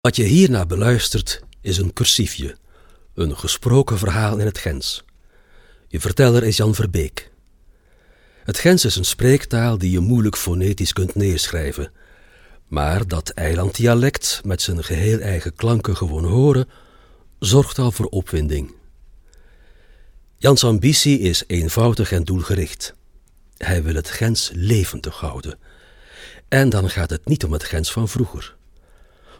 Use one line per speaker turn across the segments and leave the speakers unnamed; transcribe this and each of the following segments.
Wat je hierna beluistert is een cursiefje, een gesproken verhaal in het Gens. Je verteller is Jan Verbeek. Het Gens is een spreektaal die je moeilijk fonetisch kunt neerschrijven, maar dat eilanddialect met zijn geheel eigen klanken gewoon horen, zorgt al voor opwinding. Jans ambitie is eenvoudig en doelgericht. Hij wil het Gens levendig houden. En dan gaat het niet om het Gens van vroeger.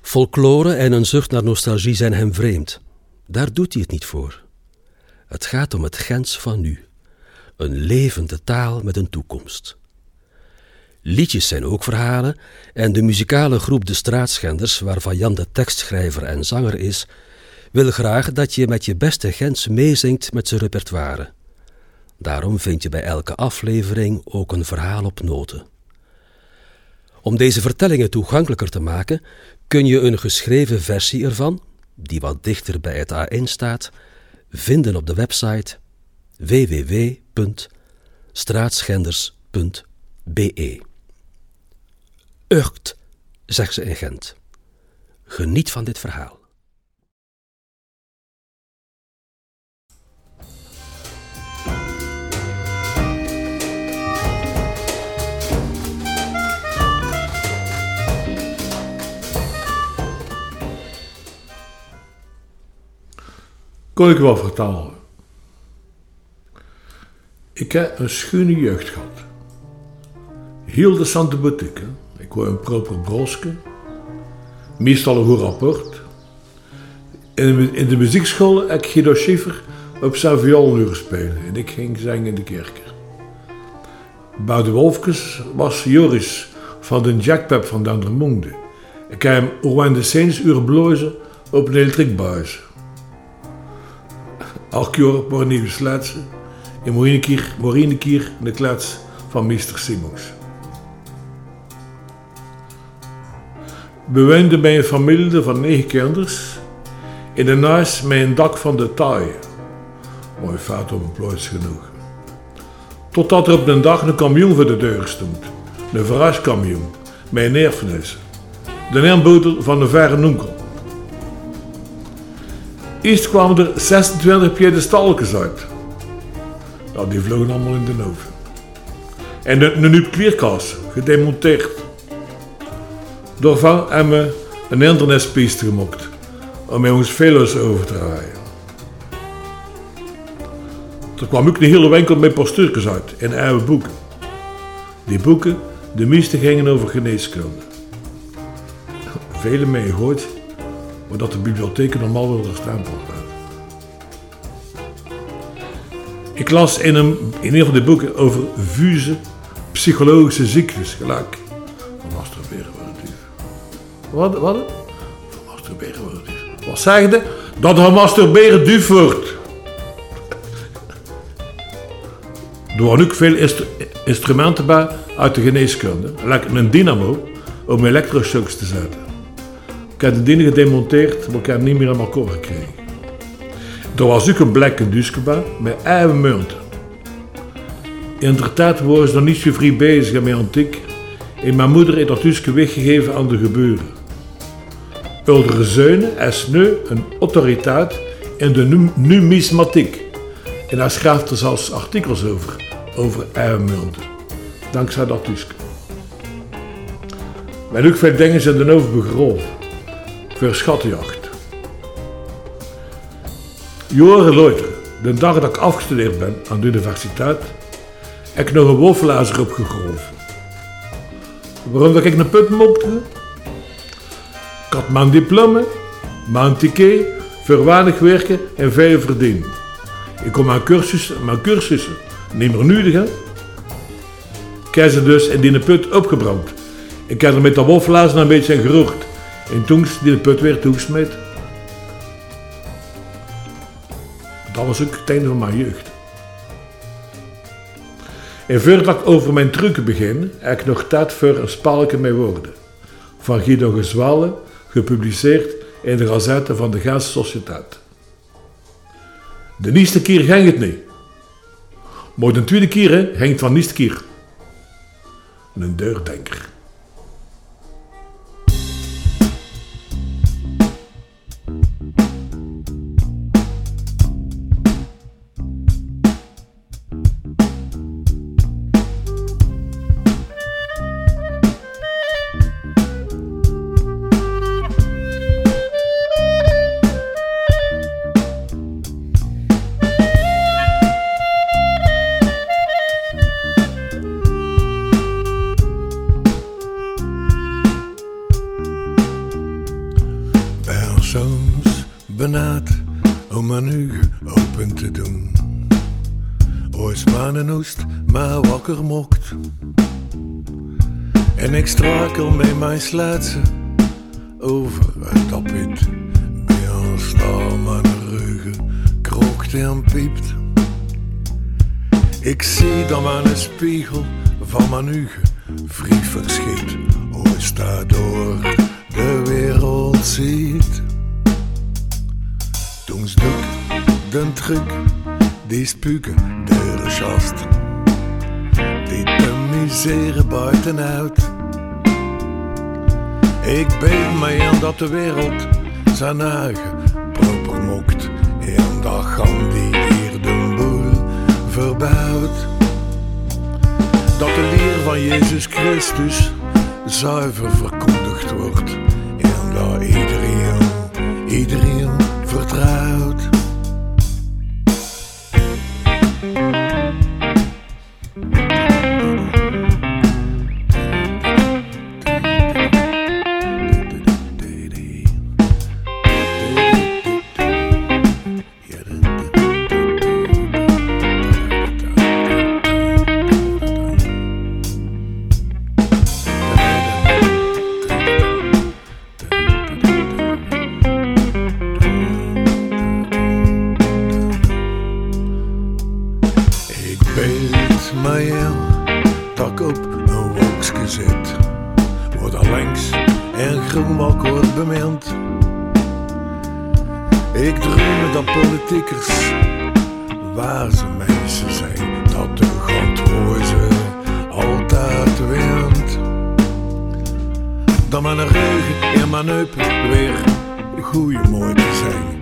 Folklore en een zucht naar nostalgie zijn hem vreemd. Daar doet hij het niet voor. Het gaat om het Gens van nu. Een levende taal met een toekomst. Liedjes zijn ook verhalen en de muzikale groep De Straatschenders, waarvan Jan de tekstschrijver en zanger is, wil graag dat je met je beste Gens meezingt met zijn repertoire. Daarom vind je bij elke aflevering ook een verhaal op noten. Om deze vertellingen toegankelijker te maken, kun je een geschreven versie ervan, die wat dichter bij het A1 staat, vinden op de website www.straatschenders.be. Ucht, zegt ze in Gent. Geniet van dit verhaal.
Kon ik wel vertalen. Ik heb een schone jeugd gehad. Heel de Sante Boutique. Ik word een proper broske. Meestal een goed rapport. In de, muziekschool heb ik Guido Schiffer op zijn spelen. En ik ging zingen in de kerk. Bij de Wolfkes was Joris van de Jackpep van Dendermonde. Ik heb hem Owen de Seens uur blozen op een elektriekbuis. Elke jaar op een nieuwe slaatsen. En morgen keer de klets van meester Simons. We woonden bij een familie van negen kinders. In de naast met een dak van de taai. Mooi op een plaats genoeg. Totdat er op een dag een camion voor de deur stond. Een verraskamion. Met een erfenis. De neerboter van de verre noenkel. Eerst kwamen er 26 piedestalkens uit. Nou, die vlogen allemaal in de oven. En een nucleerkast, gedemonteerd. Daarvan hebben we een internetspiest gemaakt om met ons velo's over te rijden. Er kwam ook een hele winkel met postuurtjes uit en oude boeken. Die boeken, de meeste gingen over geneeskunde. Vele mee gehoord maar dat de bibliotheek normaal wel stempel staat. Ik las in een, in een van de boeken over vuze psychologische ziektes, gelijk van masturberen relatief. Wat? Wat? Van masturberen relatief. Wat zegde? Dat er masturberen duur wordt. Er waren ook veel instrumenten bij uit de geneeskunde, lekker een dynamo om elektroshocks te zetten. Ik heb de dingen gedemonteerd, maar ik heb niet meer aan elkaar gekregen. Er was ook een blekke duskeba met eigen. In de tijd waren ze nog niet zo vrij bezig met antiek. En mijn moeder heeft dat dus weggegeven aan de gebeuren. Uldere Zeunen is nu een autoriteit in de numismatiek. En hij schrijft er zelfs artikels over, over munten. Dankzij dat Tuske. Maar ook veel dingen zijn er over begraven voor schattenjacht. Jaren de dag dat ik afgestudeerd ben aan de universiteit, heb ik nog een wolfelazer opgegroven. Waarom dat ik een put mopte? Ik had mijn diploma, mijn ticket, voor werken en veel verdienen. Ik kon mijn cursussen, mijn cursussen niet meer nudigen. Ik heb ze dus in die put opgebrand. Ik heb er met de wolfelazer een beetje in geroerd. En toen die put weer toegesmeed. Dat was ook het einde van mijn jeugd. En voordat ik over mijn trucken begin, heb ik nog tijd voor een spalken met woorden. Van Guido Gezwalen, gepubliceerd in de Gazette van de Gaanse Sociëteit. De eerste keer ging het niet. Maar de tweede keer ging van eerste keer. Een deurdenker. En ik strakel met mijn slaatsen over het tapijt. Bij ons staan mijn ruggen krookt en piept. Ik zie dan mijn spiegel van mijn ugen vrij verschiet. Ooit staat door de wereld ziet. Toen doek den truc, die spuken de chast. Misere buitenuit. Ik weet mij aan dat de wereld zijn eigen proper mokt. En dat gaan die hier de boel verbouwt. Dat de leer van Jezus Christus zuiver verkondigd wordt. En dat iedereen, iedereen vertrouwt. Ik droom dat politiekers waar ze mensen zijn. Dat de grondhoze altijd wint. Dat mijn reugen en mijn heupen weer goeie mooi zijn.